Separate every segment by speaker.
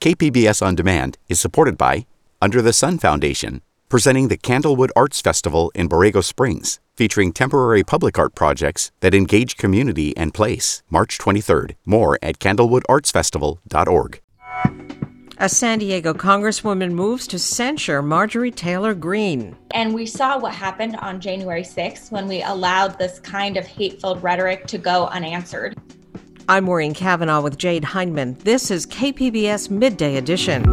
Speaker 1: KPBS On Demand is supported by Under the Sun Foundation, presenting the Candlewood Arts Festival in Borrego Springs, featuring temporary public art projects that engage community and place. March 23rd. More at candlewoodartsfestival.org.
Speaker 2: A San Diego congresswoman moves to censure Marjorie Taylor Greene.
Speaker 3: And we saw what happened on January 6th when we allowed this kind of hate filled rhetoric to go unanswered.
Speaker 2: I'm Maureen Cavanaugh with Jade Hindman. This is KPBS Midday Edition.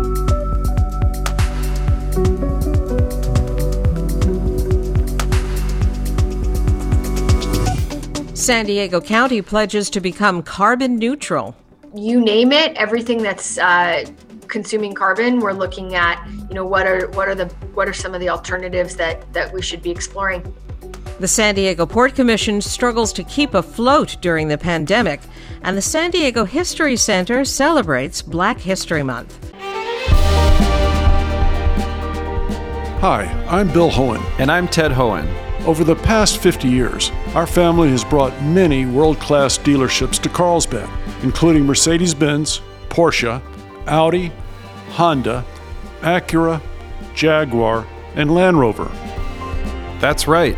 Speaker 2: San Diego County pledges to become carbon neutral.
Speaker 4: You name it, everything that's uh, consuming carbon, we're looking at. You know, what are what are the what are some of the alternatives that that we should be exploring?
Speaker 2: The San Diego Port Commission struggles to keep afloat during the pandemic, and the San Diego History Center celebrates Black History Month.
Speaker 5: Hi, I'm Bill Hoehn.
Speaker 6: And I'm Ted Hoehn.
Speaker 5: Over the past 50 years, our family has brought many world class dealerships to Carlsbad, including Mercedes Benz, Porsche, Audi, Honda, Acura, Jaguar, and Land Rover.
Speaker 6: That's right.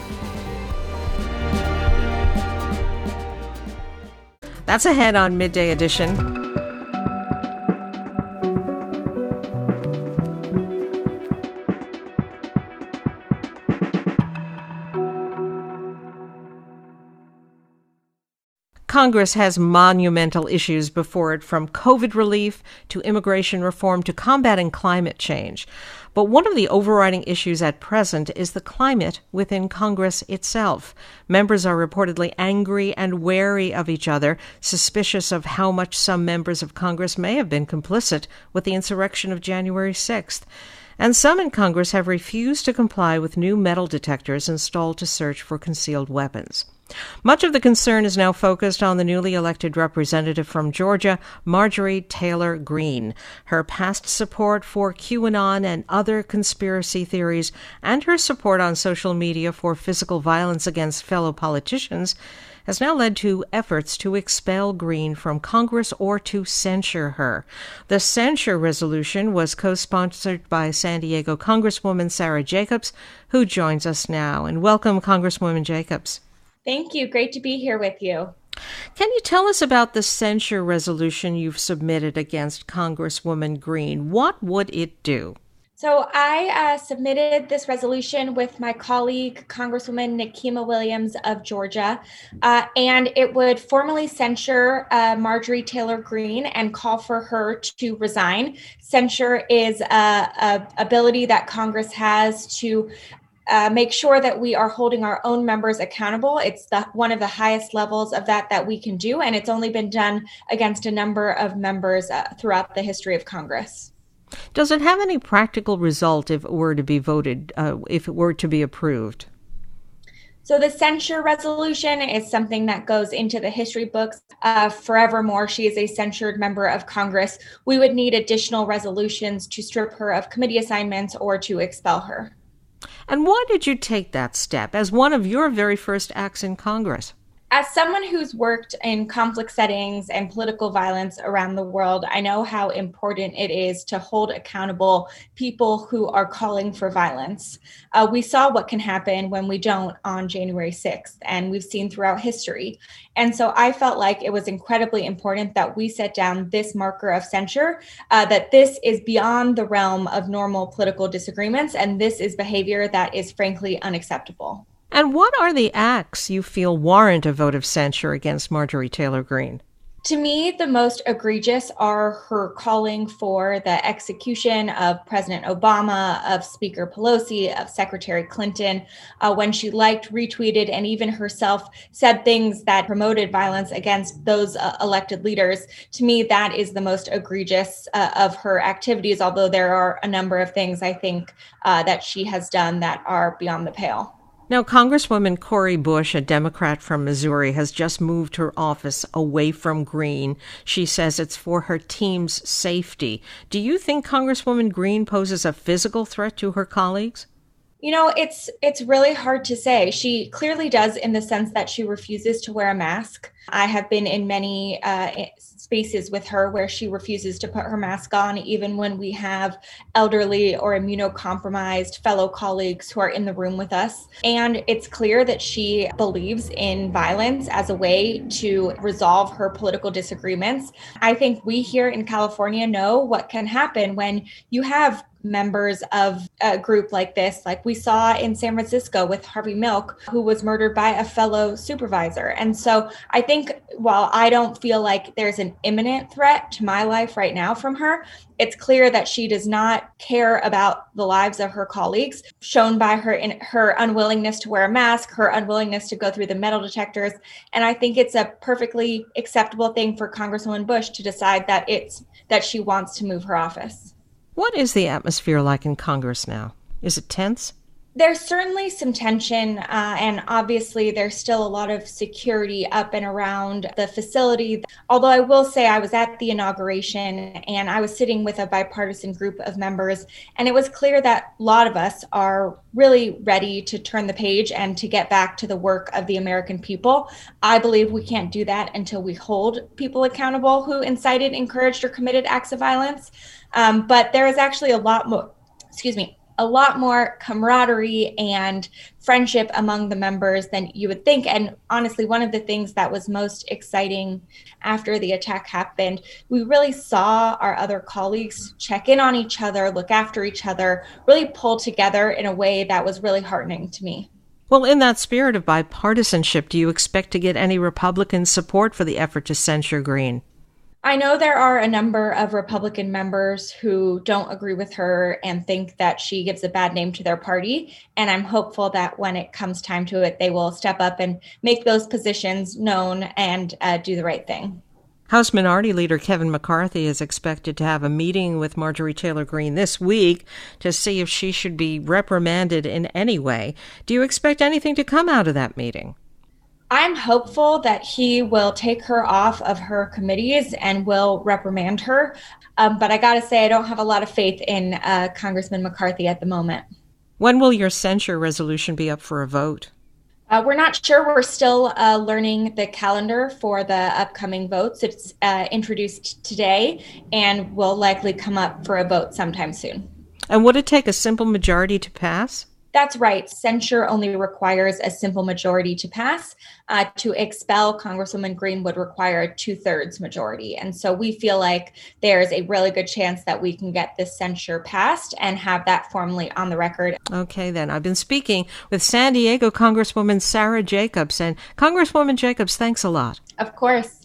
Speaker 2: That's ahead on Midday Edition. Congress has monumental issues before it, from COVID relief to immigration reform to combating climate change. But one of the overriding issues at present is the climate within Congress itself. Members are reportedly angry and wary of each other, suspicious of how much some members of Congress may have been complicit with the insurrection of January 6th. And some in Congress have refused to comply with new metal detectors installed to search for concealed weapons. Much of the concern is now focused on the newly elected representative from Georgia, Marjorie Taylor Greene. Her past support for QAnon and other conspiracy theories, and her support on social media for physical violence against fellow politicians, has now led to efforts to expel Greene from Congress or to censure her. The censure resolution was co sponsored by San Diego Congresswoman Sarah Jacobs, who joins us now. And welcome, Congresswoman Jacobs.
Speaker 3: Thank you. Great to be here with you.
Speaker 2: Can you tell us about the censure resolution you've submitted against Congresswoman Greene? What would it do?
Speaker 3: So, I uh, submitted this resolution with my colleague, Congresswoman Nikema Williams of Georgia, uh, and it would formally censure uh, Marjorie Taylor Greene and call for her to resign. Censure is a, a ability that Congress has to uh, make sure that we are holding our own members accountable. It's the, one of the highest levels of that that we can do, and it's only been done against a number of members uh, throughout the history of Congress.
Speaker 2: Does it have any practical result if it were to be voted, uh, if it were to be approved?
Speaker 3: So the censure resolution is something that goes into the history books uh, forevermore. She is a censured member of Congress. We would need additional resolutions to strip her of committee assignments or to expel her.
Speaker 2: And why did you take that step as one of your very first acts in Congress?
Speaker 3: As someone who's worked in conflict settings and political violence around the world, I know how important it is to hold accountable people who are calling for violence. Uh, we saw what can happen when we don't on January 6th, and we've seen throughout history. And so I felt like it was incredibly important that we set down this marker of censure, uh, that this is beyond the realm of normal political disagreements, and this is behavior that is frankly unacceptable.
Speaker 2: And what are the acts you feel warrant a vote of censure against Marjorie Taylor Greene?
Speaker 3: To me, the most egregious are her calling for the execution of President Obama, of Speaker Pelosi, of Secretary Clinton, uh, when she liked, retweeted, and even herself said things that promoted violence against those uh, elected leaders. To me, that is the most egregious uh, of her activities, although there are a number of things I think uh, that she has done that are beyond the pale.
Speaker 2: Now, Congresswoman Cori Bush, a Democrat from Missouri, has just moved her office away from Greene. She says it's for her team's safety. Do you think Congresswoman Greene poses a physical threat to her colleagues?
Speaker 3: You know, it's it's really hard to say. She clearly does in the sense that she refuses to wear a mask. I have been in many uh, spaces with her where she refuses to put her mask on, even when we have elderly or immunocompromised fellow colleagues who are in the room with us. And it's clear that she believes in violence as a way to resolve her political disagreements. I think we here in California know what can happen when you have members of a group like this, like we saw in San Francisco with Harvey Milk, who was murdered by a fellow supervisor. And so I think while I don't feel like there's an imminent threat to my life right now from her, it's clear that she does not care about the lives of her colleagues, shown by her in her unwillingness to wear a mask, her unwillingness to go through the metal detectors. And I think it's a perfectly acceptable thing for Congresswoman Bush to decide that it's that she wants to move her office.
Speaker 2: What is the atmosphere like in Congress now? Is it tense?
Speaker 3: There's certainly some tension, uh, and obviously, there's still a lot of security up and around the facility. Although I will say, I was at the inauguration and I was sitting with a bipartisan group of members, and it was clear that a lot of us are really ready to turn the page and to get back to the work of the American people. I believe we can't do that until we hold people accountable who incited, encouraged, or committed acts of violence. Um, but there is actually a lot more, excuse me, a lot more camaraderie and friendship among the members than you would think. And honestly, one of the things that was most exciting after the attack happened, we really saw our other colleagues check in on each other, look after each other, really pull together in a way that was really heartening to me.
Speaker 2: Well, in that spirit of bipartisanship, do you expect to get any Republican support for the effort to censure Greene?
Speaker 3: I know there are a number of Republican members who don't agree with her and think that she gives a bad name to their party. And I'm hopeful that when it comes time to it, they will step up and make those positions known and uh, do the right thing.
Speaker 2: House Minority Leader Kevin McCarthy is expected to have a meeting with Marjorie Taylor Greene this week to see if she should be reprimanded in any way. Do you expect anything to come out of that meeting?
Speaker 3: I'm hopeful that he will take her off of her committees and will reprimand her. Um, but I got to say, I don't have a lot of faith in uh, Congressman McCarthy at the moment.
Speaker 2: When will your censure resolution be up for a vote?
Speaker 3: Uh, we're not sure. We're still uh, learning the calendar for the upcoming votes. It's uh, introduced today and will likely come up for a vote sometime soon.
Speaker 2: And would it take a simple majority to pass?
Speaker 3: That's right. Censure only requires a simple majority to pass. Uh, to expel Congresswoman Greene would require a two thirds majority. And so we feel like there's a really good chance that we can get this censure passed and have that formally on the record.
Speaker 2: Okay, then. I've been speaking with San Diego Congresswoman Sarah Jacobs. And Congresswoman Jacobs, thanks a lot.
Speaker 3: Of course.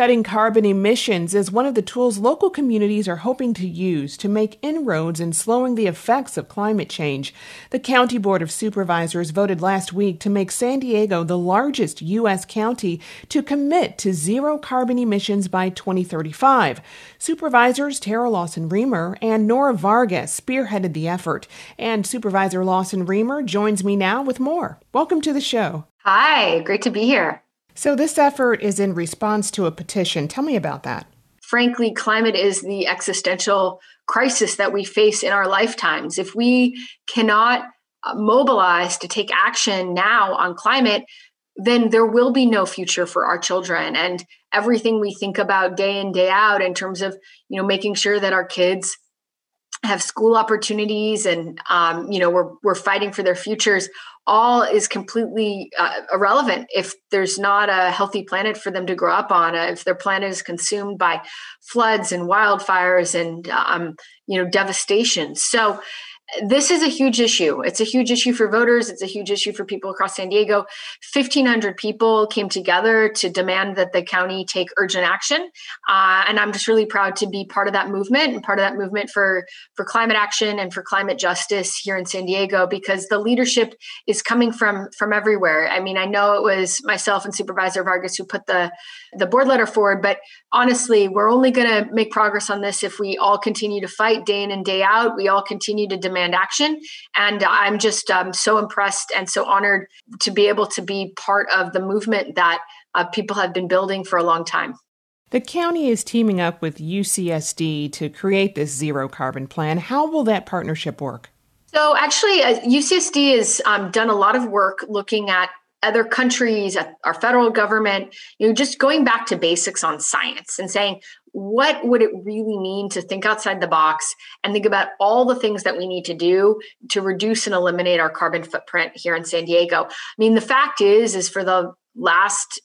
Speaker 7: Cutting carbon emissions is one of the tools local communities are hoping to use to make inroads in slowing the effects of climate change. The County Board of Supervisors voted last week to make San Diego the largest U.S. county to commit to zero carbon emissions by 2035. Supervisors Terra Lawson Remer and Nora Vargas spearheaded the effort, and Supervisor Lawson Remer joins me now with more. Welcome to the show.
Speaker 4: Hi, great to be here.
Speaker 7: So, this effort is in response to a petition. Tell me about that.
Speaker 4: Frankly, climate is the existential crisis that we face in our lifetimes. If we cannot uh, mobilize to take action now on climate, then there will be no future for our children and everything we think about day in day out in terms of you know making sure that our kids have school opportunities and um, you know we're, we're fighting for their futures all is completely uh, irrelevant. If there's not a healthy planet for them to grow up on uh, if their planet is consumed by floods and wildfires and um, you know devastation. So this is a huge issue. It's a huge issue for voters. It's a huge issue for people across San Diego. 1,500 people came together to demand that the county take urgent action. Uh, and I'm just really proud to be part of that movement and part of that movement for, for climate action and for climate justice here in San Diego because the leadership is coming from, from everywhere. I mean, I know it was myself and Supervisor Vargas who put the, the board letter forward, but honestly, we're only going to make progress on this if we all continue to fight day in and day out. We all continue to demand demand action. And I'm just um, so impressed and so honored to be able to be part of the movement that uh, people have been building for a long time.
Speaker 7: The county is teaming up with UCSD to create this zero carbon plan. How will that partnership work?
Speaker 4: So, actually, uh, UCSD has um, done a lot of work looking at other countries, our federal government, you know, just going back to basics on science and saying, what would it really mean to think outside the box and think about all the things that we need to do to reduce and eliminate our carbon footprint here in San Diego? I mean, the fact is, is for the last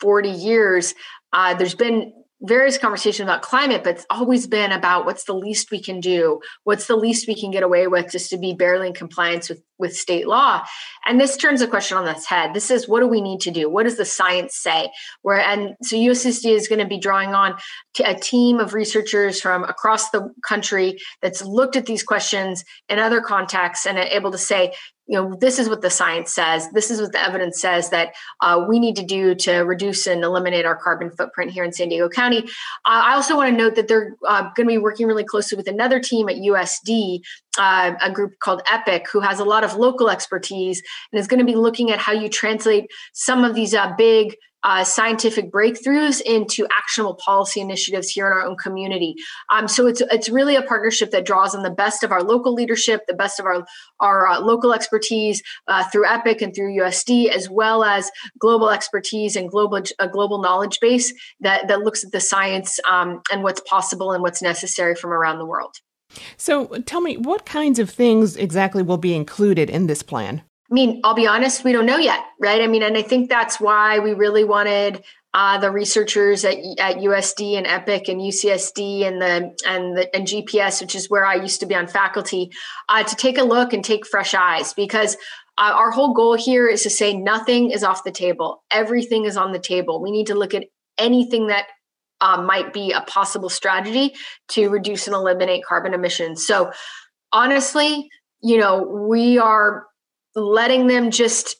Speaker 4: 40 years, uh, there's been various conversations about climate, but it's always been about what's the least we can do, what's the least we can get away with just to be barely in compliance with, with state law. And this turns the question on its head. This is what do we need to do? What does the science say? Where and so UCSD is going to be drawing on a team of researchers from across the country that's looked at these questions in other contexts and able to say, you know this is what the science says. This is what the evidence says that uh, we need to do to reduce and eliminate our carbon footprint here in san diego county. Uh, i also want to note that they're uh, going to be working really closely with another team at usd uh, a group called epic who has a lot of local expertise and is going to be looking at how you translate some of these uh, big uh, scientific breakthroughs into actionable policy initiatives here in our own community. Um, so it's it's really a partnership that draws on the best of our local leadership, the best of our our uh, local expertise uh, through EPIC and through USD, as well as global expertise and global a global knowledge base that that looks at the science um, and what's possible and what's necessary from around the world.
Speaker 7: So tell me, what kinds of things exactly will be included in this plan?
Speaker 4: I mean, I'll be honest, we don't know yet, right? I mean, and I think that's why we really wanted uh, the researchers at, at USD and EPIC and UCSD and the and the and GPS, which is where I used to be on faculty, uh, to take a look and take fresh eyes because uh, our whole goal here is to say nothing is off the table, everything is on the table. We need to look at anything that uh, might be a possible strategy to reduce and eliminate carbon emissions. So, honestly, you know, we are letting them just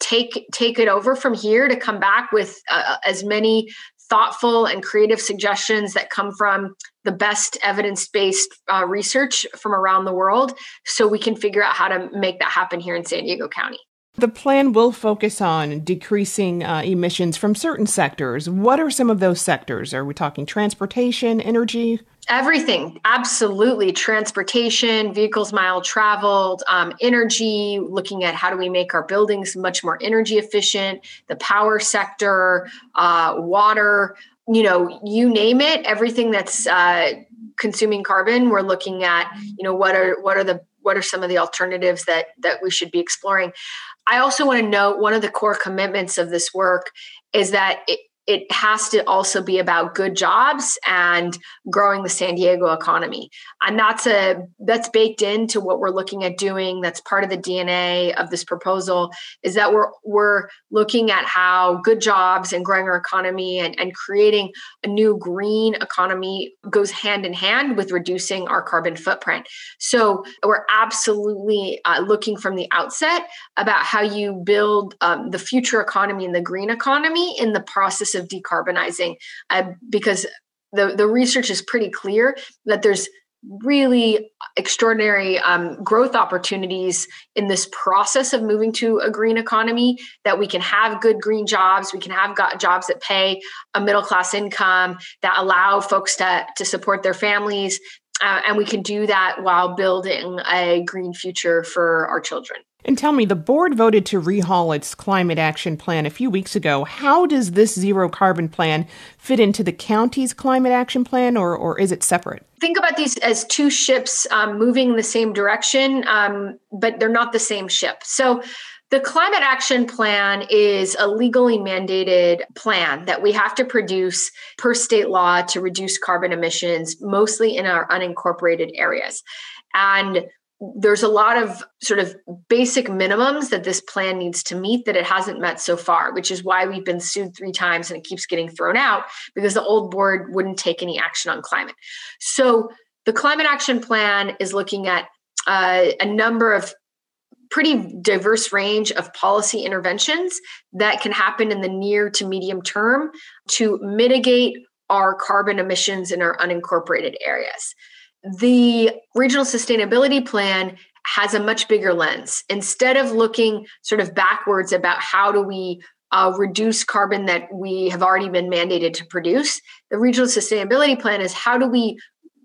Speaker 4: take take it over from here to come back with uh, as many thoughtful and creative suggestions that come from the best evidence-based uh, research from around the world so we can figure out how to make that happen here in san diego county
Speaker 7: the plan will focus on decreasing uh, emissions from certain sectors. What are some of those sectors? Are we talking transportation, energy?
Speaker 4: Everything, absolutely. Transportation, vehicles mile traveled, um, energy, looking at how do we make our buildings much more energy efficient, the power sector, uh, water, you know, you name it, everything that's uh, consuming carbon, we're looking at, you know, what are what are the what are some of the alternatives that that we should be exploring I also want to note one of the core commitments of this work is that it, it has to also be about good jobs and growing the San Diego economy. And that's a that's baked into what we're looking at doing. That's part of the DNA of this proposal is that we're we're looking at how good jobs and growing our economy and, and creating a new green economy goes hand in hand with reducing our carbon footprint. So we're absolutely uh, looking from the outset about how you build um, the future economy and the green economy in the process of decarbonizing uh, because the, the research is pretty clear that there's really extraordinary um, growth opportunities in this process of moving to a green economy that we can have good green jobs we can have jobs that pay a middle class income that allow folks to, to support their families uh, and we can do that while building a green future for our children
Speaker 7: and tell me, the board voted to rehaul its climate action plan a few weeks ago. How does this zero carbon plan fit into the county's climate action plan, or, or is it separate?
Speaker 4: Think about these as two ships um, moving in the same direction, um, but they're not the same ship. So, the climate action plan is a legally mandated plan that we have to produce per state law to reduce carbon emissions, mostly in our unincorporated areas. And there's a lot of sort of basic minimums that this plan needs to meet that it hasn't met so far, which is why we've been sued three times and it keeps getting thrown out because the old board wouldn't take any action on climate. So the climate action plan is looking at uh, a number of pretty diverse range of policy interventions that can happen in the near to medium term to mitigate our carbon emissions in our unincorporated areas. The regional sustainability plan has a much bigger lens. Instead of looking sort of backwards about how do we uh, reduce carbon that we have already been mandated to produce, the regional sustainability plan is how do we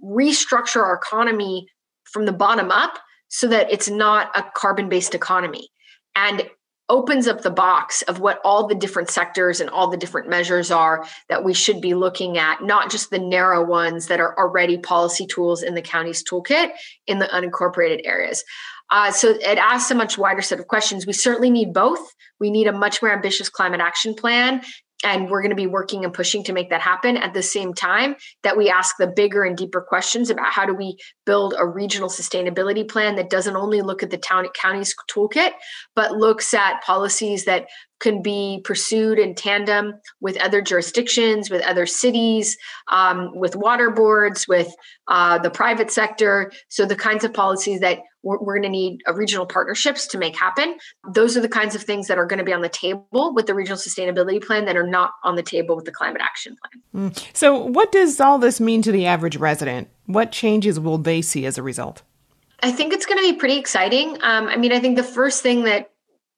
Speaker 4: restructure our economy from the bottom up so that it's not a carbon based economy and opens up the box of what all the different sectors and all the different measures are that we should be looking at, not just the narrow ones that are already policy tools in the county's toolkit in the unincorporated areas. Uh, so it asks a much wider set of questions. We certainly need both. We need a much more ambitious climate action plan and we're going to be working and pushing to make that happen at the same time that we ask the bigger and deeper questions about how do we build a regional sustainability plan that doesn't only look at the town county's toolkit but looks at policies that can be pursued in tandem with other jurisdictions, with other cities, um, with water boards, with uh, the private sector. So, the kinds of policies that we're, we're going to need uh, regional partnerships to make happen. Those are the kinds of things that are going to be on the table with the regional sustainability plan that are not on the table with the climate action plan.
Speaker 7: Mm. So, what does all this mean to the average resident? What changes will they see as a result?
Speaker 4: I think it's going to be pretty exciting. Um, I mean, I think the first thing that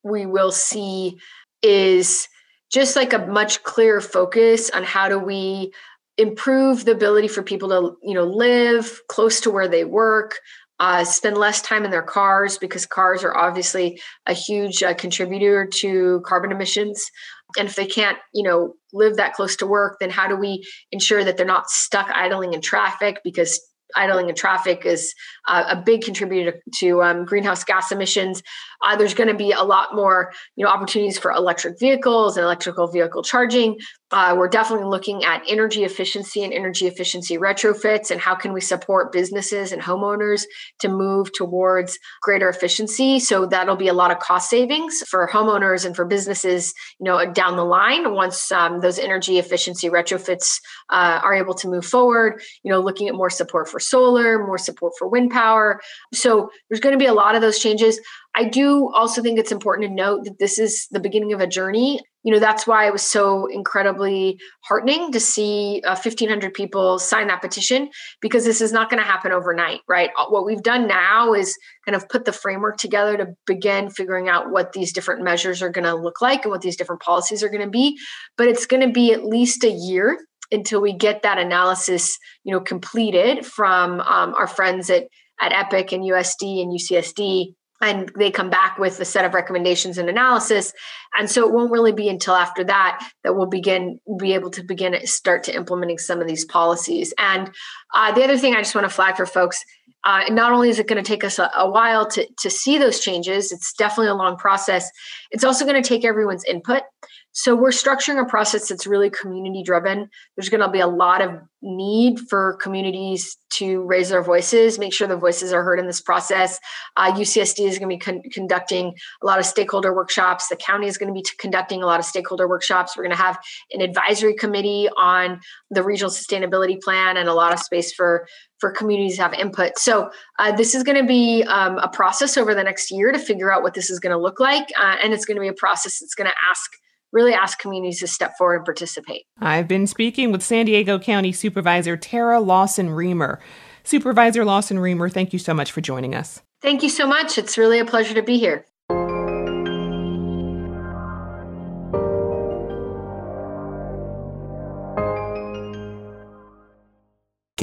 Speaker 4: we will see is just like a much clearer focus on how do we improve the ability for people to you know live close to where they work uh, spend less time in their cars because cars are obviously a huge uh, contributor to carbon emissions. And if they can't you know live that close to work then how do we ensure that they're not stuck idling in traffic because idling in traffic is uh, a big contributor to um, greenhouse gas emissions. Uh, there's going to be a lot more, you know, opportunities for electric vehicles and electrical vehicle charging. Uh, we're definitely looking at energy efficiency and energy efficiency retrofits and how can we support businesses and homeowners to move towards greater efficiency. So that'll be a lot of cost savings for homeowners and for businesses, you know, down the line once um, those energy efficiency retrofits uh, are able to move forward. You know, looking at more support for solar, more support for wind power. So there's going to be a lot of those changes. I do also think it's important to note that this is the beginning of a journey. You know, that's why it was so incredibly heartening to see uh, 1,500 people sign that petition because this is not going to happen overnight, right? Uh, what we've done now is kind of put the framework together to begin figuring out what these different measures are going to look like and what these different policies are going to be. But it's going to be at least a year until we get that analysis, you know, completed from um, our friends at at EPIC and USD and UCSD and they come back with a set of recommendations and analysis. And so it won't really be until after that that we'll begin be able to begin start to implementing some of these policies. And uh, the other thing i just want to flag for folks uh, not only is it going to take us a, a, while to, to see those changes it's definitely a long process it's also going to take everyone's input so we're structuring a process that's really community driven. There's going to be a lot of need for communities to raise their voices, make sure the voices are heard in this process. Uh, UCSD is going to be con- conducting a lot of stakeholder workshops. The county is going to be t- conducting a lot of stakeholder workshops. We're going to have an advisory committee on the regional sustainability plan and a lot of space for for communities to have input. So uh, this is going to be um, a process over the next year to figure out what this is going to look like, uh, and it's going to be a process that's going to ask really ask communities to step forward and participate.
Speaker 7: I've been speaking with San Diego County Supervisor Terra Lawson Remer. Supervisor Lawson Remer, thank you so much for joining us.
Speaker 4: Thank you so much. It's really a pleasure to be here.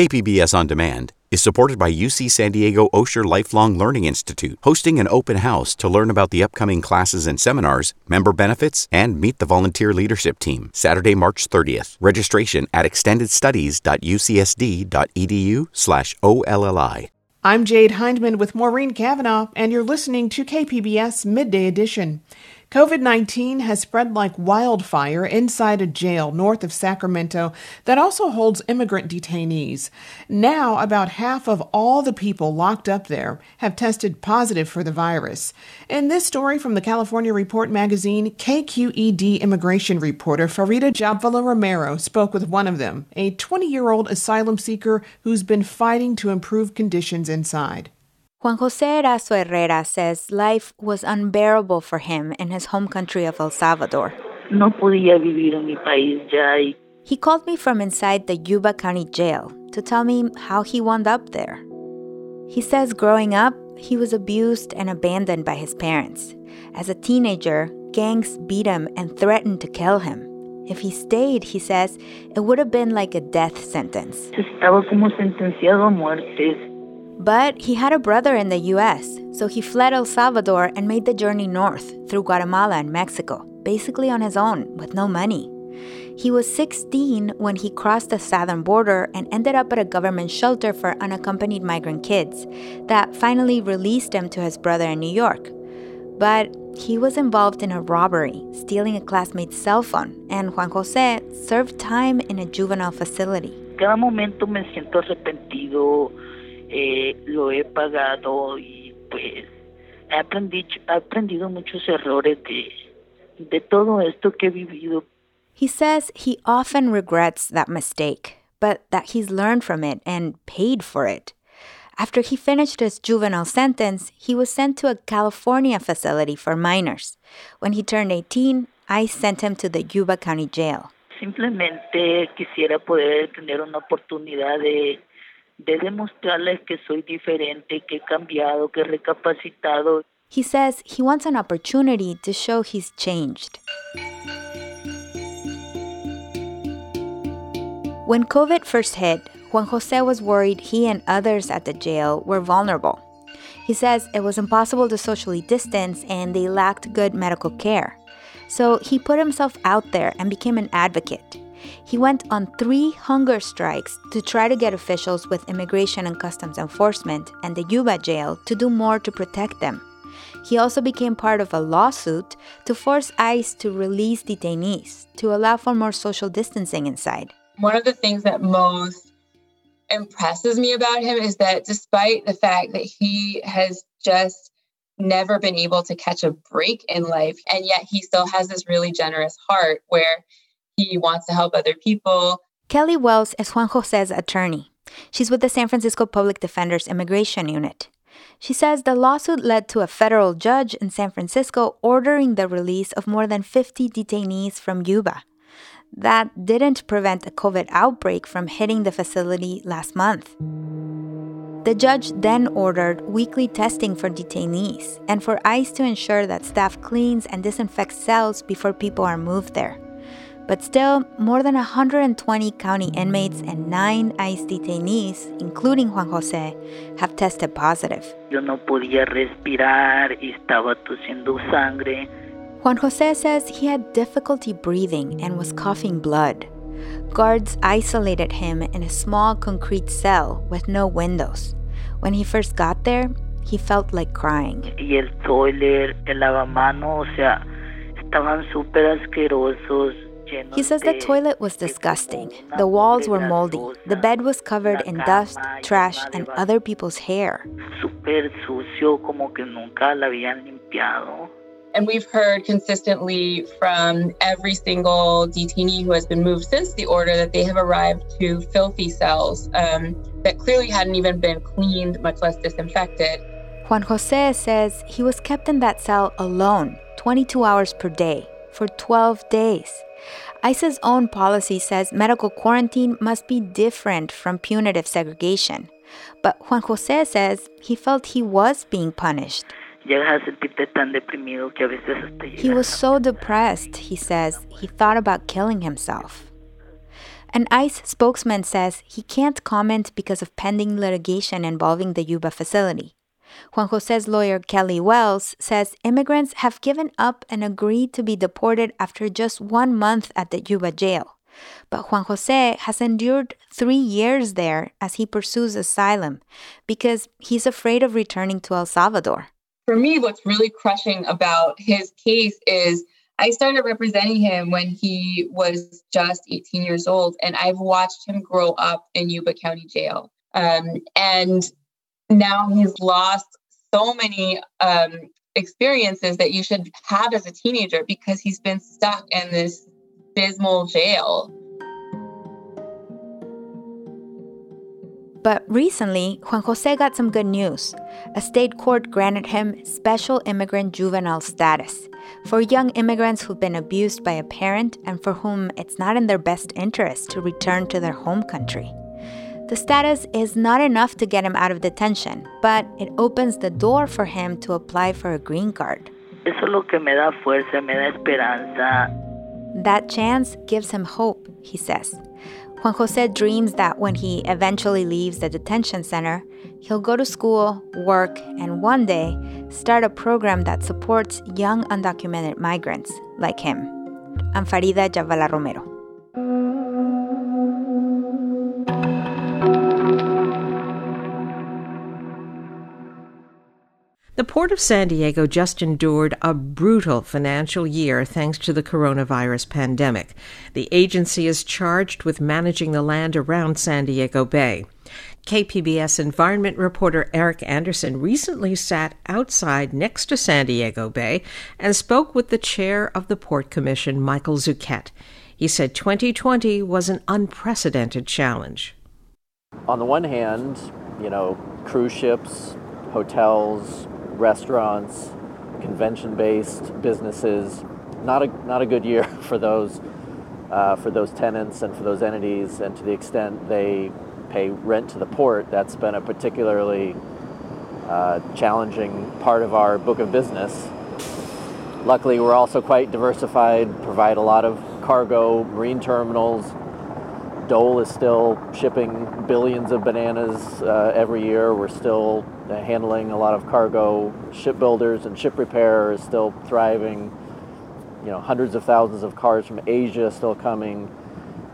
Speaker 1: KPBS On Demand is supported by UC San Diego Osher Lifelong Learning Institute, hosting an open house to learn about the upcoming classes and seminars, member benefits, and meet the volunteer leadership team. Saturday, March 30th. Registration at extendedstudies.ucsd.edu/olli.
Speaker 7: I'm Jade Hindman with Maureen Cavanaugh, and you're listening to KPBS Midday Edition. COVID 19 has spread like wildfire inside a jail north of Sacramento that also holds immigrant detainees. Now, about half of all the people locked up there have tested positive for the virus. In this story from the California Report magazine, KQED immigration reporter Farida Jhabvala Romero spoke with one of them, a 20 year old asylum seeker who's been fighting to improve conditions inside.
Speaker 8: Juan Jose Erazo Herrera says life was unbearable for him in his home country of El Salvador.
Speaker 9: No podía vivir en mi país ya.
Speaker 8: He called me from inside the Yuba County Jail to tell me how he wound up there. He says growing up, he was abused and abandoned by his parents. As a teenager, gangs beat him and threatened to kill him. If he stayed, he says, it would have been like a death sentence.
Speaker 9: Estaba como sentenciado a muerte.
Speaker 8: But he had a brother in the US, so he fled El Salvador and made the journey north through Guatemala and Mexico, basically on his own, with no money. He was 16 when he crossed the southern border and ended up at a government shelter for unaccompanied migrant kids that finally released him to his brother in New York. But he was involved in a robbery, stealing a classmate's cell phone, and Juan Jose served time in a juvenile facility.
Speaker 9: Cada momento me siento arrepentido eh, lo he pagado y pues he aprendido, he aprendido muchos errores de, de todo esto que he vivido.
Speaker 8: He says he often regrets that mistake, but that he's learned from it and paid for it. After he finished his juvenile sentence, he was sent to a California facility for minors. When he turned 18, I sent him to the Yuba County Jail.
Speaker 9: Simplemente quisiera poder tener una oportunidad de de demostrarles que soy diferente, que he cambiado, que he recapacitado.
Speaker 8: He says he wants an opportunity to show he's changed. When COVID first hit, Juan Jose was worried he and others at the jail were vulnerable. He says it was impossible to socially distance and they lacked good medical care. So he put himself out there and became an advocate. He went on three hunger strikes to try to get officials with Immigration and Customs Enforcement and the Yuba jail to do more to protect them. He also became part of a lawsuit to force ICE to release detainees to allow for more social distancing inside.
Speaker 10: One of the things that most impresses me about him is that despite the fact that he has just never been able to catch a break in life, and yet he still has this really generous heart where he wants to help other people.
Speaker 8: Kelly Wells is Juan Jose's attorney. She's with the San Francisco Public Defender's Immigration Unit. She says the lawsuit led to a federal judge in San Francisco ordering the release of more than 50 detainees from Yuba. That didn't prevent a COVID outbreak from hitting the facility last month. The judge then ordered weekly testing for detainees and for ICE to ensure that staff cleans and disinfects cells before people are moved there. But still, more than 120 county inmates and nine ICE detainees, including Juan Jose, have tested positive.
Speaker 9: Yo no podía respirar estaba tosiendo sangre.
Speaker 8: Juan Jose says he had difficulty breathing and was coughing blood. Guards isolated him in a small concrete cell with no windows. When he first got there, he felt like crying.
Speaker 9: Y el toilet, el lavamano, o sea, estaban súper asquerosos.
Speaker 8: He says the toilet was disgusting. The walls were moldy. The bed was covered in dust, trash, and other people's hair.
Speaker 10: And we've heard consistently from every single detainee who has been moved since the order that they have arrived to filthy cells um, that clearly hadn't even been cleaned, much less disinfected.
Speaker 8: Juan Jose says he was kept in that cell alone, 22 hours per day, for 12 days. ICE's own policy says medical quarantine must be different from punitive segregation. But Juan Jose says he felt he was being punished. He was so depressed, he says, he thought about killing himself. An ICE spokesman says he can't comment because of pending litigation involving the Yuba facility. Juan Jose's lawyer, Kelly Wells, says immigrants have given up and agreed to be deported after just one month at the Yuba jail. But Juan Jose has endured three years there as he pursues asylum because he's afraid of returning to El Salvador.
Speaker 10: for me, what's really crushing about his case is I started representing him when he was just 18 years old, and I've watched him grow up in Yuba County Jail. Um, and now he's lost so many um, experiences that you should have as a teenager because he's been stuck in this dismal jail.
Speaker 8: But recently, Juan Jose got some good news. A state court granted him special immigrant juvenile status for young immigrants who've been abused by a parent and for whom it's not in their best interest to return to their home country. The status is not enough to get him out of detention, but it opens the door for him to apply for a green card.
Speaker 9: Eso es lo que me da fuerza, me da esperanza.
Speaker 8: That chance gives him hope, he says. Juan Jose dreams that when he eventually leaves the detention center, he'll go to school, work, and one day start a program that supports young undocumented migrants like him. I'm Farida Jhabvala Romero.
Speaker 2: The Port of San Diego just endured a brutal financial year thanks to the coronavirus pandemic. The agency is charged with managing the land around San Diego Bay. KPBS environment reporter Eric Anderson recently sat outside next to San Diego Bay and spoke with the chair of the Port Commission, Michael Zucchet. He said 2020 was an unprecedented challenge.
Speaker 11: On the one hand, you know, cruise ships, hotels, restaurants, convention-based businesses. Not a not a good year for those uh, for those tenants and for those entities, and to the extent they pay rent to the port, that's been a particularly uh, challenging part of our book of business. Luckily, we're also quite diversified, provide a lot of cargo, marine terminals, Dole is still shipping billions of bananas uh, every year. We're still uh, handling a lot of cargo. Shipbuilders and ship repair is still thriving. You know, hundreds of thousands of cars from Asia still coming.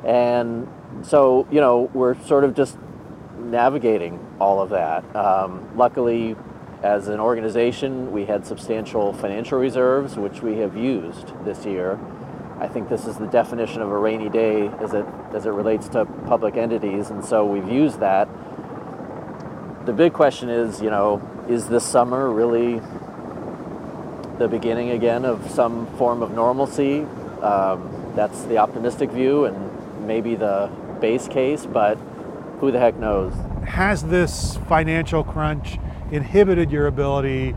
Speaker 11: And so, you know, we're sort of just navigating all of that. Um, luckily, as an organization, we had substantial financial reserves, which we have used this year. I think this is the definition of a rainy day as it as it relates to public entities, and so we've used that. The big question is, you know, is this summer really the beginning again of some form of normalcy? Um, that's the optimistic view and maybe the base case, but who the heck knows?
Speaker 12: Has this financial crunch inhibited your ability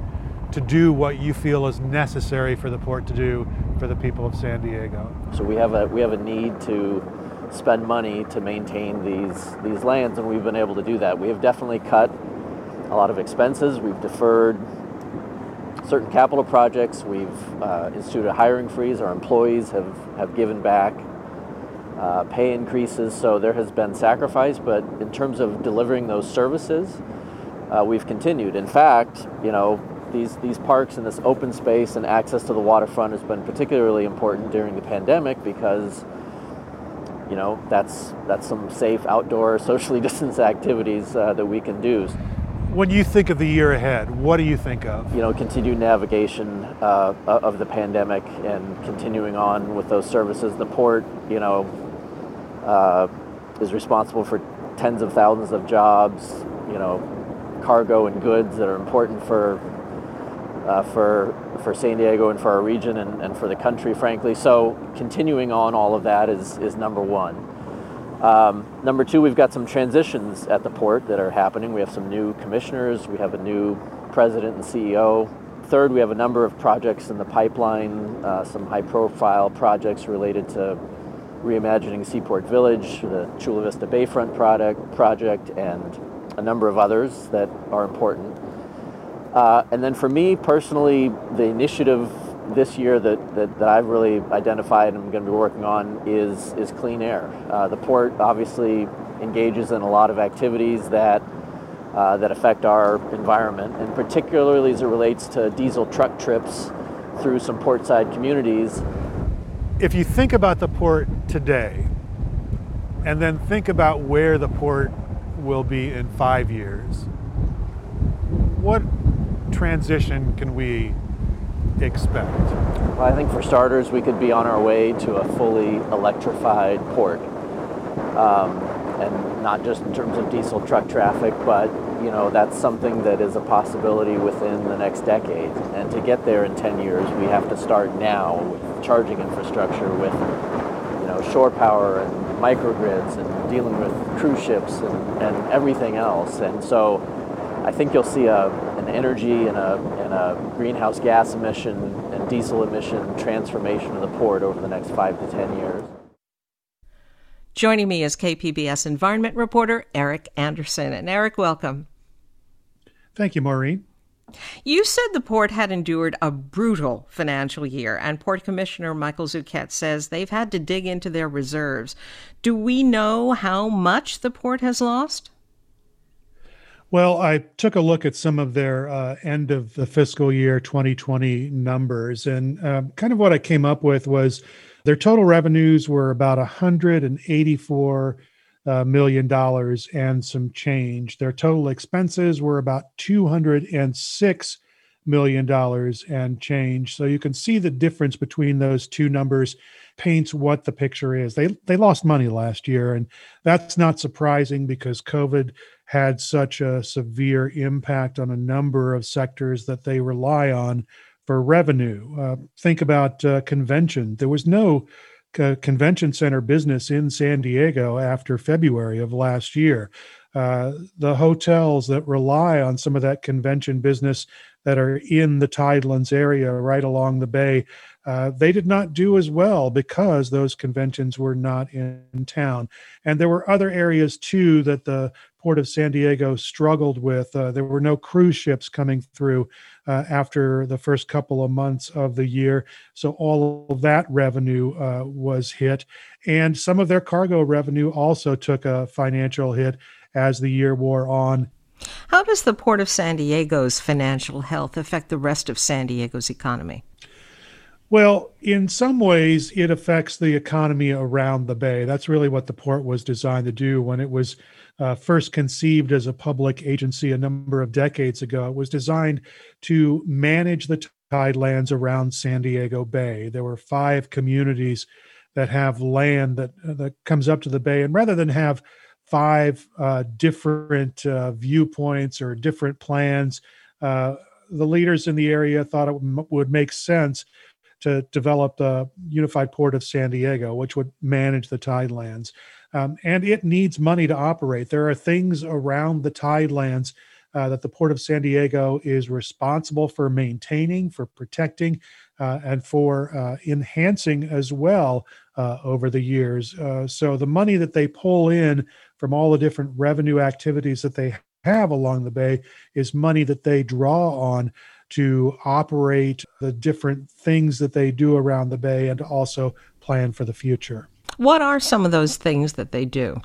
Speaker 12: to do what you feel is necessary for the port to do for the people of San Diego.
Speaker 11: So we have a we have a need to spend money to maintain these these lands, and we've been able to do that. We have definitely cut a lot of expenses. We've deferred certain capital projects. We've uh, instituted a hiring freeze. Our employees have have given back. Uh, pay increases, so there has been sacrifice, but in terms of delivering those services, uh, we've continued. In fact, you know, these these parks and this open space and access to the waterfront has been particularly important during the pandemic because you know that's that's some safe outdoor socially distanced activities uh, that we can do.
Speaker 12: When you think of the year ahead what do you think of?
Speaker 11: You know continued navigation uh, of the pandemic and continuing on with those services. The port you know uh, is responsible for tens of thousands of jobs you know cargo and goods that are important for uh, for for San Diego and for our region and, and for the country, frankly. So continuing on all of that is is number one. Um, number two, we've got some transitions at the port that are happening. We have some new commissioners. We have a new president and CEO. Third, we have a number of projects in the pipeline, uh, some high-profile projects related to reimagining Seaport Village, the Chula Vista Bayfront product, project, and a number of others that are important. Uh, and then for me personally, the initiative this year that, that, that, I've really identified and I'm going to be working on is, is clean air. Uh, the port obviously engages in a lot of activities that, uh, that affect our environment, and particularly as it relates to diesel truck trips through some portside communities.
Speaker 12: If you think about the port today, and then think about where the port will be in five years, what transition can we expect?
Speaker 11: Well, I think for starters, we could be on our way to a fully electrified port. Um, and not just in terms of diesel truck traffic, but you know that's something that is a possibility within the next decade. And to get there in 10 years, we have to start now with charging infrastructure, with you know shore power and microgrids, and dealing with cruise ships and, and everything else. And so, I think you'll see a, an energy and a, and a greenhouse gas emission and diesel emission transformation of the port over the next five to 10 years.
Speaker 2: Joining me is KPBS environment reporter Eric Anderson. And Eric, welcome.
Speaker 12: Thank you, Maureen.
Speaker 2: You said the port had endured a brutal financial year, and Port Commissioner Michael Zucchet says they've had to dig into their reserves. Do we know how much the port has lost?
Speaker 12: Well, I took a look at some of their uh, end of the fiscal year 2020 numbers, and uh, kind of what I came up with was their total revenues were about 184 uh, dollars and some change. Their total expenses were about 206 million dollars and change. So you can see the difference between those two numbers paints what the picture is. They they lost money last year and that's not surprising because COVID had such a severe impact on a number of sectors that they rely on for revenue. Uh, think about uh, convention. There was no uh, convention center business in San Diego after February of last year. Uh, the hotels that rely on some of that convention business that are in the Tidelands area, right along the bay, uh, they did not do as well because those conventions were not in town. And there were other areas too that the Port of San Diego struggled with. Uh, there were no cruise ships coming through uh, after the first couple of months of the year. So all of that revenue uh, was hit. And some of their cargo revenue also took a financial hit as the year wore on.
Speaker 2: How does the Port of San Diego's financial health affect the rest of San Diego's economy?
Speaker 12: Well, in some ways, it affects the economy around the bay. That's really what the port was designed to do when it was uh, first conceived as a public agency a number of decades ago. It was designed to manage the tidelands around San Diego Bay. There were five communities that have land that uh, that comes up to the bay, and rather than have five uh, different uh, viewpoints or different plans, uh, the leaders in the area thought it would make sense to develop the unified port of San Diego, which would manage the tidelands um, and it needs money to operate. There are things around the tidelands uh, that the Port of San Diego is responsible for maintaining, for protecting, uh, and for uh, enhancing as well uh, over the years. Uh, so the money that they pull in from all the different revenue activities that they have along the bay is money that they draw on to operate the different things that they do around the bay and also plan for the future.
Speaker 2: What are some of those things that they do?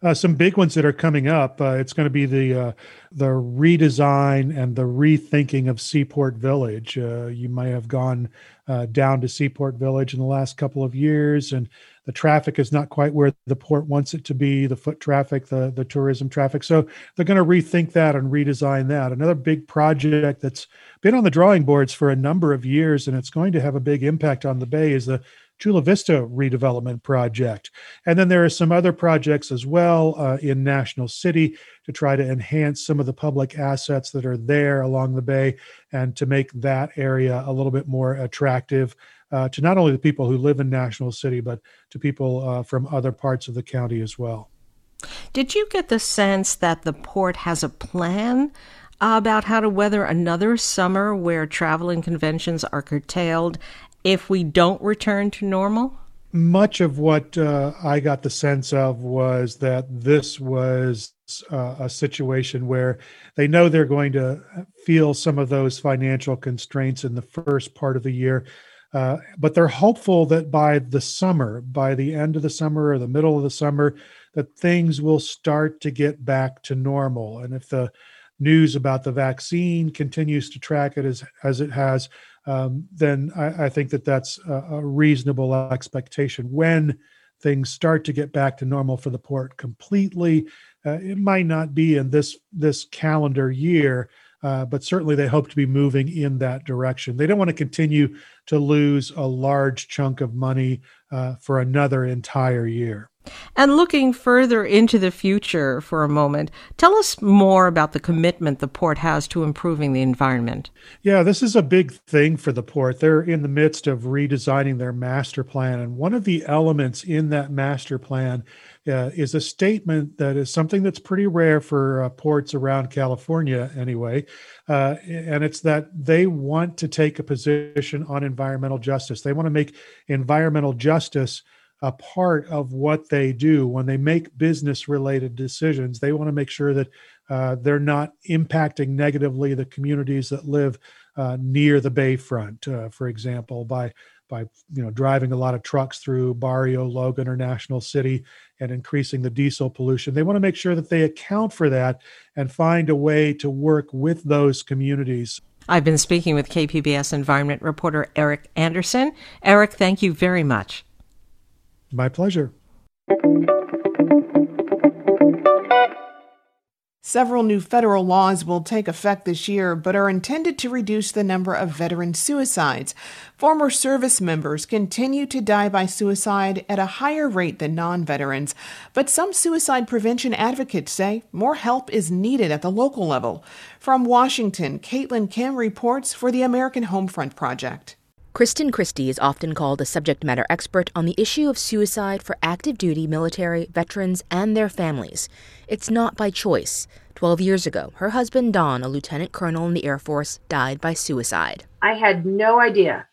Speaker 12: Uh, some big ones that are coming up. Uh, it's going to be the uh, the redesign and the rethinking of Seaport Village. Uh, you might have gone uh, down to Seaport Village in the last couple of years, and the traffic is not quite where the port wants it to be. The foot traffic, the the tourism traffic. So they're going to rethink that and redesign that. Another big project that's been on the drawing boards for a number of years, and it's going to have a big impact on the bay is the Chula Vista redevelopment project. And then there are some other projects as well uh, in National City to try to enhance some of the public assets that are there along the bay and to make that area a little bit more attractive uh, to not only the people who live in National City, but to people uh, from other parts of the county as well.
Speaker 2: Did you get the sense that the port has a plan about how to weather another summer where travel and conventions are curtailed if we don't return to normal?
Speaker 12: Much of what uh, I got the sense of was that this was uh, a situation where they know they're going to feel some of those financial constraints in the first part of the year. Uh, but they're hopeful that by the summer, by the end of the summer or the middle of the summer, that things will start to get back to normal. And if the news about the vaccine continues to track it as, as it has, um, then I, I, think that that's a, a, reasonable expectation. When things start to get back to normal for the port completely, uh, it might not be in this this calendar year, uh, but certainly they hope to be moving in that direction. They don't want to continue to lose a large chunk of money uh, for another entire year.
Speaker 2: And looking further into the future for a moment, tell us more about the commitment the port has to improving the environment.
Speaker 12: Yeah, this is a big thing for the port. They're in the midst of redesigning their master plan. And one of the elements in that master plan uh, is a statement that is something that's pretty rare for uh, ports around California, anyway. Uh, and it's that they want to take a position on environmental justice. They want to make environmental justice a part of what they do when they make business related decisions. They want to make sure that uh, they're not impacting negatively the communities that live uh, near the bayfront, uh, for example, by by you know driving a lot of trucks through Barrio Logan or National City and increasing the diesel pollution. They want to make sure that they account for that and find a way to work with those communities.
Speaker 2: I've been speaking with KPBS environment reporter Eric Anderson. Eric, thank you very much.
Speaker 12: My pleasure.
Speaker 7: Several new federal laws will take effect this year, but are intended to reduce the number of veteran suicides. Former service members continue to die by suicide at a higher rate than non veterans, but some suicide prevention advocates say more help is needed at the local level. From Washington, Caitlin Kim reports for the American Homefront Project.
Speaker 13: Kristen Christie is often called a subject matter expert on the issue of suicide for active duty military, veterans, and their families. It's not by choice. Twelve years ago, her husband Don, a lieutenant colonel in the Air Force, died by suicide.
Speaker 14: I had no idea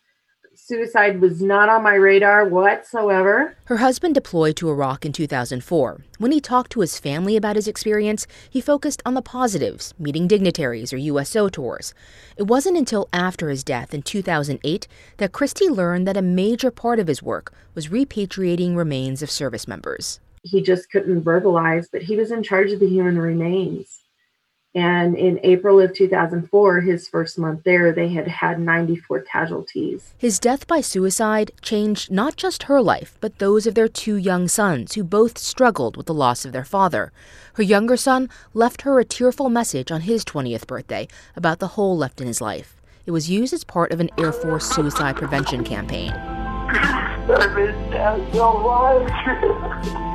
Speaker 14: Suicide was not on my radar whatsoever.
Speaker 13: Her husband deployed to Iraq in 2004. When he talked to his family about his experience, he focused on the positives, meeting dignitaries or USO tours. It wasn't until after his death in 2008 that Christie learned that a major part of his work was repatriating remains of service members.
Speaker 14: He just couldn't verbalize, but he was in charge of the human remains. And in April of 2004, his first month there, they had had 94 casualties.
Speaker 13: His death by suicide changed not just her life, but those of their two young sons, who both struggled with the loss of their father. Her younger son left her a tearful message on his 20th birthday about the hole left in his life. It was used as part of an Air Force suicide prevention campaign.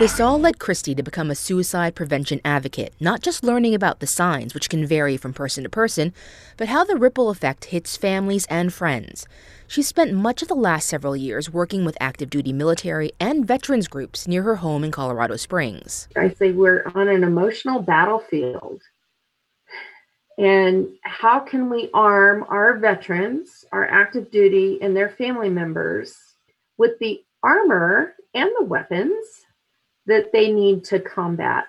Speaker 13: This all led Christie to become a suicide prevention advocate, not just learning about the signs, which can vary from person to person, but how the ripple effect hits families and friends. She spent much of the last several years working with active duty military and veterans groups near her home in Colorado Springs.
Speaker 14: I say we're on an emotional battlefield. And how can we arm our veterans, our active duty, and their family members with the armor and the weapons that they need to combat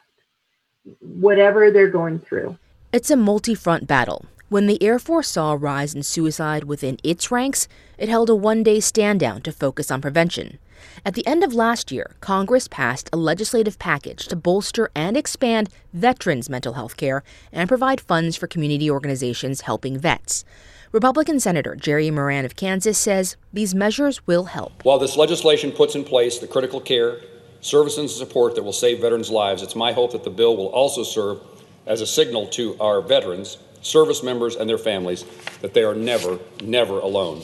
Speaker 14: whatever they're going through.
Speaker 13: It's a multi front battle. When the Air Force saw a rise in suicide within its ranks, it held a one day stand down to focus on prevention. At the end of last year, Congress passed a legislative package to bolster and expand veterans' mental health care and provide funds for community organizations helping vets. Republican Senator Jerry Moran of Kansas says these measures will help.
Speaker 15: While this legislation puts in place the critical care service and support that will save veterans' lives. It's my hope that the bill will also serve as a signal to our veterans, service members, and their families that they are never, never alone.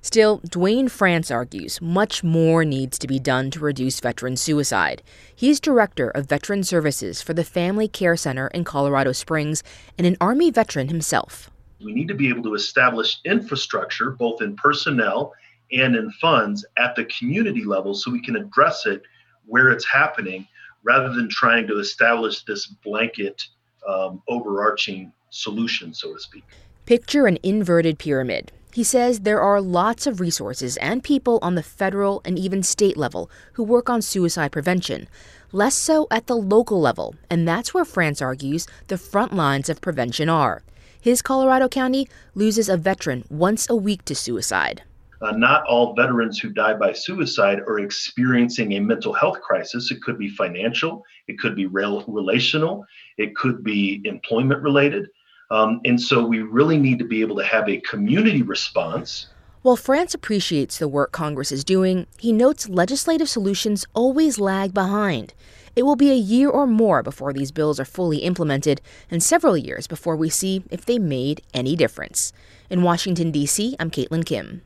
Speaker 13: Still, Duane France argues much more needs to be done to reduce veteran suicide. He's director of veteran services for the Family Care Center in Colorado Springs and an Army veteran himself.
Speaker 16: We need to be able to establish infrastructure, both in personnel and in funds, at the community level so we can address it where it's happening rather than trying to establish this blanket um, overarching solution, so to speak.
Speaker 13: Picture an inverted pyramid. He says there are lots of resources and people on the federal and even state level who work on suicide prevention, less so at the local level, and that's where France argues the front lines of prevention are. His Colorado County loses a veteran once a week to suicide.
Speaker 16: Uh, not all veterans who die by suicide are experiencing a mental health crisis. It could be financial, it could be rel- relational, it could be employment related. Um, and so we really need to be able to have a community response.
Speaker 13: While France appreciates the work Congress is doing, he notes legislative solutions always lag behind. It will be a year or more before these bills are fully implemented, and several years before we see if they made any difference. In Washington, D.C., I'm Caitlin Kim.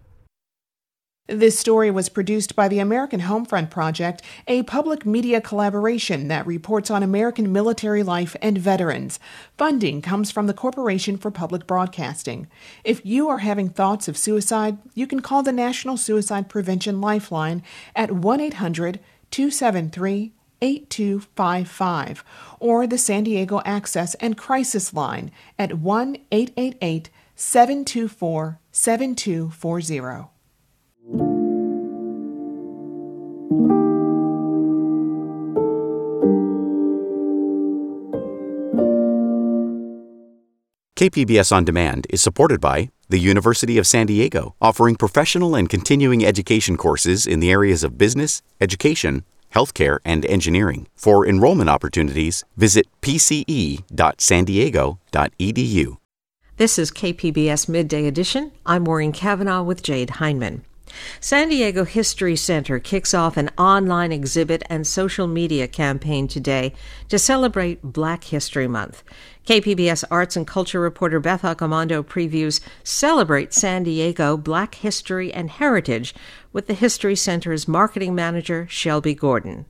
Speaker 7: This story was produced by the American Homefront Project, a public media collaboration that reports on American military life and veterans. Funding comes from the Corporation for Public Broadcasting. If you are having thoughts of suicide, you can call the National Suicide Prevention Lifeline at 1 800 273 8255 or the San Diego Access and Crisis Line at 1 888 724 7240.
Speaker 1: KPBS On Demand is supported by the University of San Diego, offering professional and continuing education courses in the areas of business, education, healthcare, and engineering. For enrollment opportunities, visit pce.sandiego.edu.
Speaker 2: This is KPBS Midday Edition. I'm Maureen Cavanaugh with Jade Hindman. San Diego History Center kicks off an online exhibit and social media campaign today to celebrate Black History Month. KPBS arts and culture reporter Beth Accomando previews Celebrate San Diego Black History and Heritage with the History Center's marketing manager, Shelby Gordon.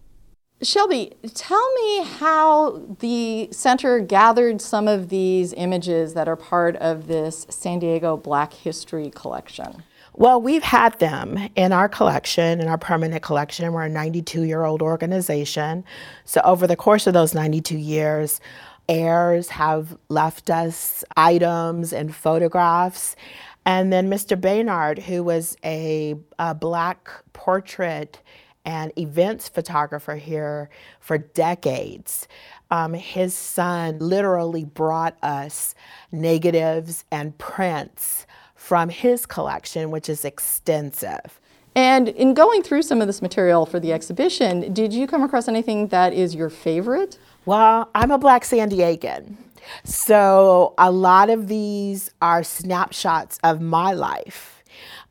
Speaker 17: Shelby, tell me how the center gathered some of these images that are part of this San Diego Black History collection.
Speaker 18: Well, we've had them in our collection, in our permanent collection. We're a 92 year old organization. So, over the course of those 92 years, heirs have left us items and photographs. And then Mr. Baynard, who was a, a black portrait and events photographer here for decades. Um, his son literally brought us negatives and prints from his collection, which is extensive.
Speaker 17: And in going through some of this material for the exhibition, did you come across anything that is your favorite?
Speaker 18: Well, I'm a black San Diegan. So a lot of these are snapshots of my life.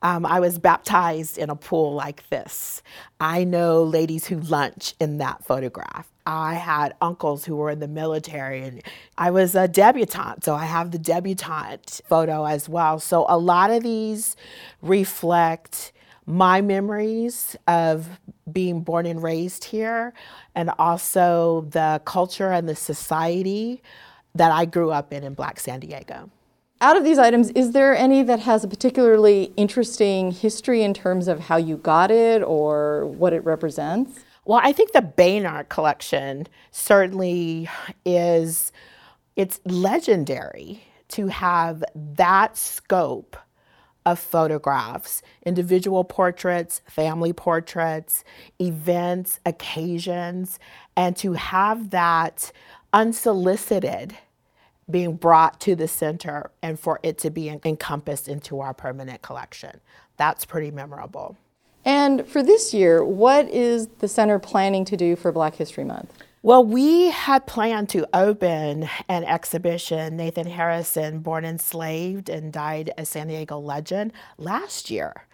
Speaker 18: Um, I was baptized in a pool like this. I know ladies who lunch in that photograph. I had uncles who were in the military, and I was a debutante, so I have the debutante photo as well. So a lot of these reflect my memories of being born and raised here, and also the culture and the society that I grew up in in Black San Diego.
Speaker 17: Out of these items, is there any that has a particularly interesting history in terms of how you got it or what it represents?
Speaker 18: Well, I think the Baynard collection certainly is it's legendary to have that scope of photographs, individual portraits, family portraits, events, occasions, and to have that unsolicited being brought to the center and for it to be encompassed into our permanent collection. That's pretty memorable.
Speaker 17: And for this year, what is the center planning to do for Black History Month?
Speaker 18: Well, we had planned to open an exhibition, Nathan Harrison, born enslaved and died a San Diego legend, last year.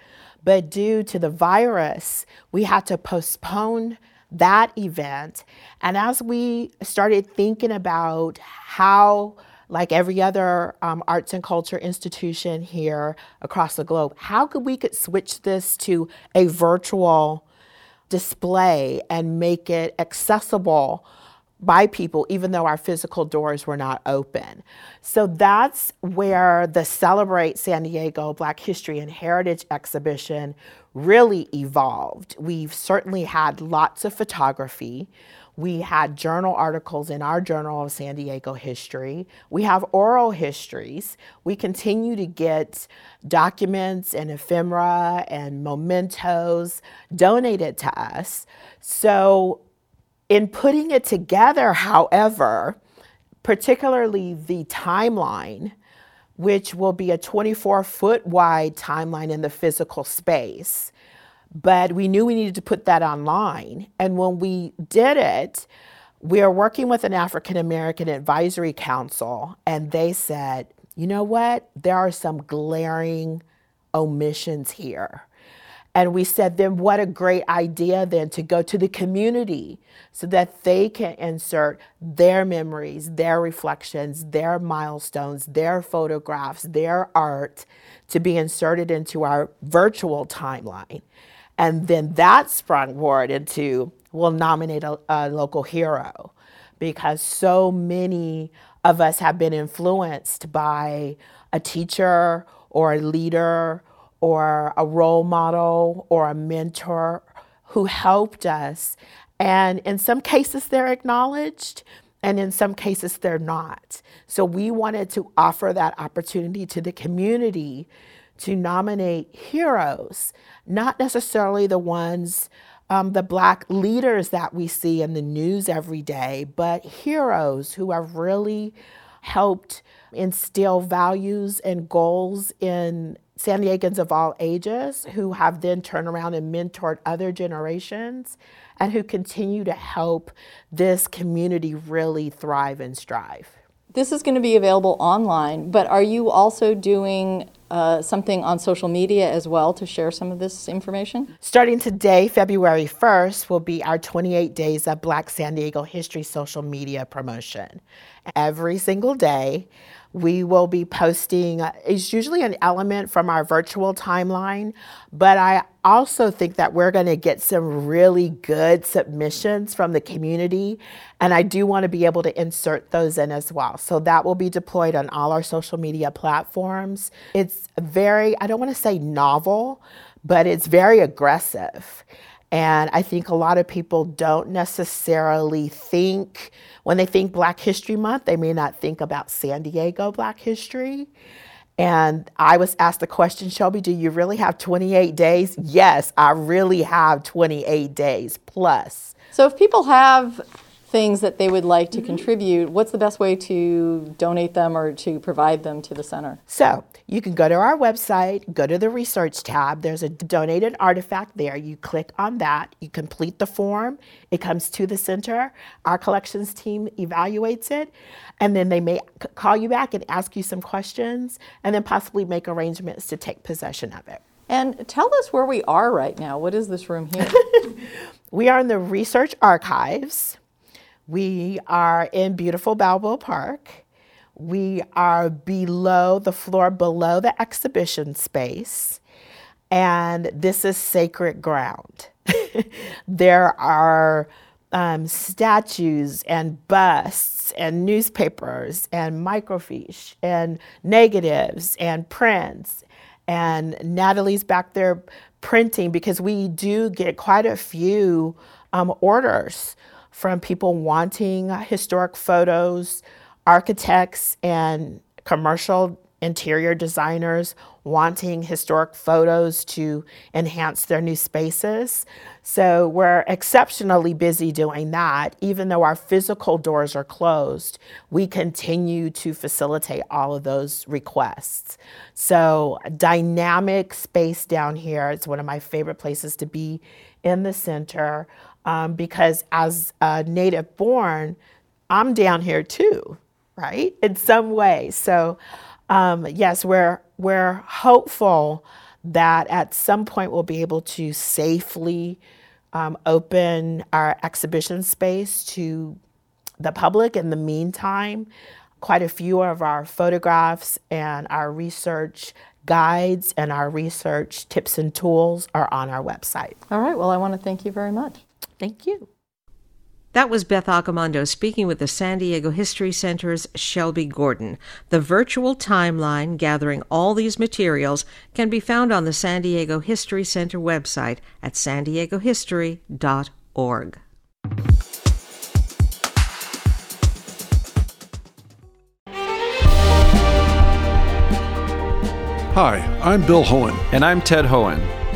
Speaker 18: But due to the virus, we had to postpone that event. And as we started thinking about how like every other um, arts and culture institution here across the globe, how could we could switch this to a virtual display and make it accessible by people, even though our physical doors were not open. So that's where the Celebrate San Diego Black History and Heritage exhibition really evolved. We've certainly had lots of photography. We had journal articles in our Journal of San Diego History. We have oral histories. We continue to get documents and ephemera and mementos donated to us. So, in putting it together, however, particularly the timeline, which will be a 24 foot wide timeline in the physical space, but we knew we needed to put that online. And when we did it, we are working with an African American Advisory Council, and they said, you know what? There are some glaring omissions here. And we said, then what a great idea then to go to the community so that they can insert their memories, their reflections, their milestones, their photographs, their art to be inserted into our virtual timeline. And then that sprung forward into we'll nominate a, a local hero because so many of us have been influenced by a teacher or a leader or a role model or a mentor who helped us. And in some cases, they're acknowledged, and in some cases, they're not. So we wanted to offer that opportunity to the community to nominate heroes, not necessarily the ones, um, the Black leaders that we see in the news every day, but heroes who have really helped instill values and goals in San Diegans of all ages who have then turned around and mentored other generations and who continue to help this community really thrive and strive.
Speaker 17: This is going to be available online, but are you also doing uh, something on social media as well to share some of this information?
Speaker 18: Starting today, February 1st, will be our 28 Days of Black San Diego History social media promotion. Every single day, we will be posting, uh, it's usually an element from our virtual timeline, but I also think that we're going to get some really good submissions from the community. And I do want to be able to insert those in as well. So that will be deployed on all our social media platforms. It's very, I don't want to say novel, but it's very aggressive. And I think a lot of people don't necessarily think, when they think Black History Month, they may not think about San Diego Black History. And I was asked the question, Shelby, do you really have 28 days? Yes, I really have 28 days plus.
Speaker 17: So if people have things that they would like to mm-hmm. contribute, what's the best way to donate them or to provide them to the center?
Speaker 18: So you can go to our website, go to the research tab. There's a donated artifact there. You click on that, you complete the form, it comes to the center. Our collections team evaluates it, and then they may call you back and ask you some questions, and then possibly make arrangements to take possession of it.
Speaker 17: And tell us where we are right now. What is this room here?
Speaker 18: we are in the research archives. We are in beautiful Balboa Park. We are below the floor below the exhibition space, and this is sacred ground. there are um, statues and busts and newspapers and microfiche and negatives and prints. And Natalie's back there printing because we do get quite a few um, orders from people wanting historic photos, architects and commercial interior designers wanting historic photos to enhance their new spaces. So we're exceptionally busy doing that. Even though our physical doors are closed, we continue to facilitate all of those requests. So dynamic space down here. It's one of my favorite places to be in the center um, because as a native born, I'm down here too, right? In some way. So, um, yes, we're we're hopeful that at some point we'll be able to safely um, open our exhibition space to the public. In the meantime, quite a few of our photographs and our research guides and our research tips and tools are on our website.
Speaker 17: All right. Well, I want to thank you very much.
Speaker 18: Thank you.
Speaker 2: That was Beth Accomando speaking with the San Diego History Center's Shelby Gordon. The virtual timeline gathering all these materials can be found on the San Diego History Center website at san diegohistory.org.
Speaker 5: Hi, I'm Bill Hoehn.
Speaker 6: And I'm Ted Hoehn.